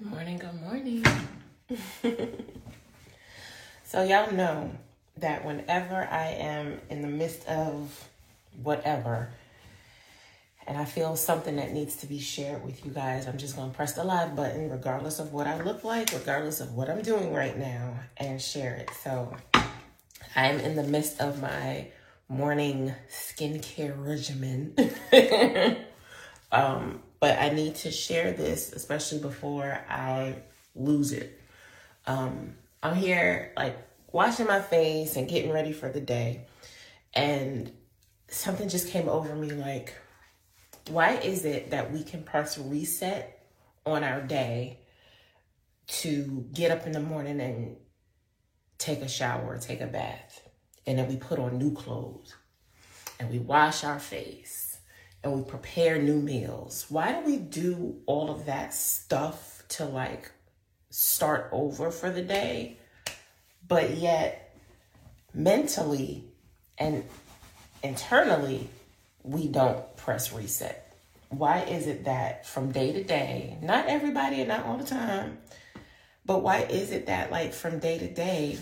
Good morning, good morning. so, y'all know that whenever I am in the midst of whatever, and I feel something that needs to be shared with you guys, I'm just gonna press the live button, regardless of what I look like, regardless of what I'm doing right now, and share it. So, I'm in the midst of my morning skincare regimen. um, but I need to share this, especially before I lose it. Um, I'm here like washing my face and getting ready for the day, and something just came over me like, why is it that we can press reset on our day to get up in the morning and take a shower, take a bath, and then we put on new clothes and we wash our face and we prepare new meals. Why do we do all of that stuff to like start over for the day? But yet, mentally and internally, we don't press reset. Why is it that from day to day, not everybody and not all the time, but why is it that like from day to day,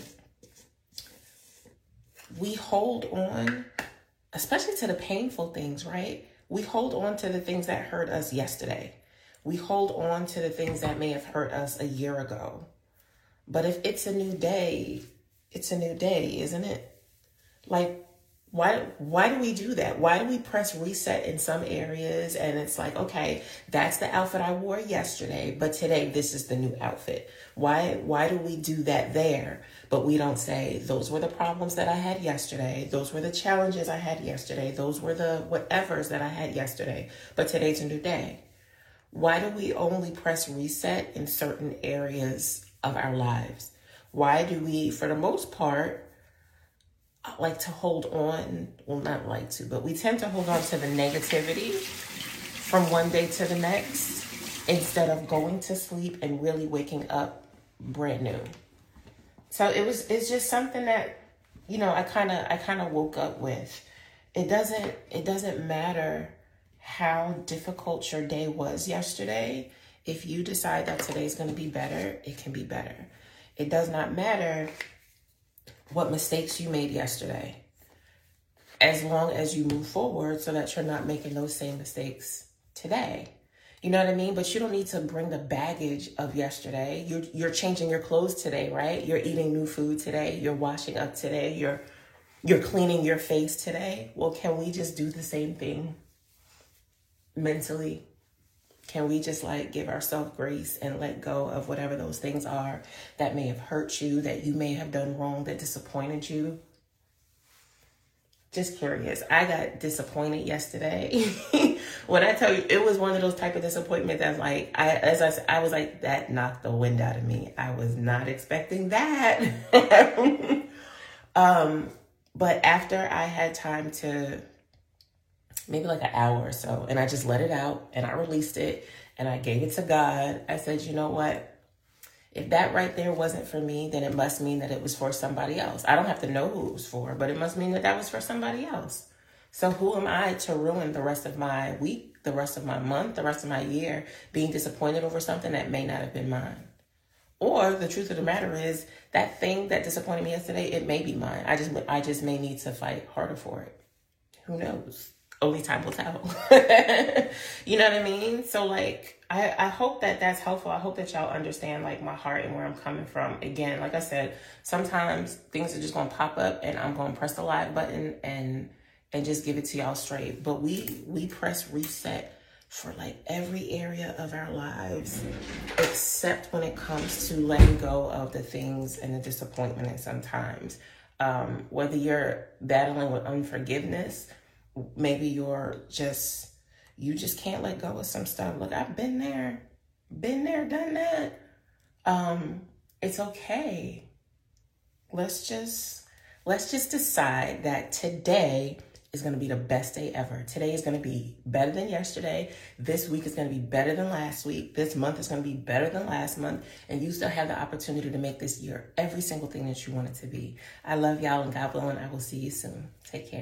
we hold on, especially to the painful things, right? We hold on to the things that hurt us yesterday. We hold on to the things that may have hurt us a year ago. But if it's a new day, it's a new day, isn't it? Like why why do we do that? Why do we press reset in some areas and it's like, okay, that's the outfit I wore yesterday, but today this is the new outfit. Why why do we do that there? But we don't say those were the problems that I had yesterday. Those were the challenges I had yesterday. Those were the whatevers that I had yesterday. But today's a new day. Why do we only press reset in certain areas of our lives? Why do we for the most part like to hold on, well, not like to, but we tend to hold on to the negativity from one day to the next instead of going to sleep and really waking up brand new. So it was, it's just something that, you know, I kind of, I kind of woke up with. It doesn't, it doesn't matter how difficult your day was yesterday. If you decide that today's going to be better, it can be better. It does not matter what mistakes you made yesterday as long as you move forward so that you're not making those same mistakes today. You know what I mean? But you don't need to bring the baggage of yesterday. You're you're changing your clothes today, right? You're eating new food today. You're washing up today. You're you're cleaning your face today. Well, can we just do the same thing mentally? Can we just like give ourselves grace and let go of whatever those things are that may have hurt you, that you may have done wrong, that disappointed you? Just curious. I got disappointed yesterday. when I tell you, it was one of those type of disappointment that's like, I as I I was like, that knocked the wind out of me. I was not expecting that. um, but after I had time to maybe like an hour or so. And I just let it out and I released it and I gave it to God. I said, you know what? If that right there wasn't for me, then it must mean that it was for somebody else. I don't have to know who it was for, but it must mean that that was for somebody else. So who am I to ruin the rest of my week, the rest of my month, the rest of my year being disappointed over something that may not have been mine? Or the truth of the matter is that thing that disappointed me yesterday, it may be mine. I just I just may need to fight harder for it. Who knows? Only time will tell. you know what I mean? So like, I, I hope that that's helpful. I hope that y'all understand like my heart and where I'm coming from. Again, like I said, sometimes things are just to pop up and I'm to press the live button and, and just give it to y'all straight. But we, we press reset for like every area of our lives, except when it comes to letting go of the things and the disappointment and sometimes. Um, whether you're battling with unforgiveness, maybe you're just you just can't let go of some stuff. Look, I've been there, been there, done that. Um, it's okay. Let's just let's just decide that today is going to be the best day ever. Today is going to be better than yesterday. This week is going to be better than last week. This month is going to be better than last month. And you still have the opportunity to make this year every single thing that you want it to be. I love y'all and God willing, I will see you soon. Take care.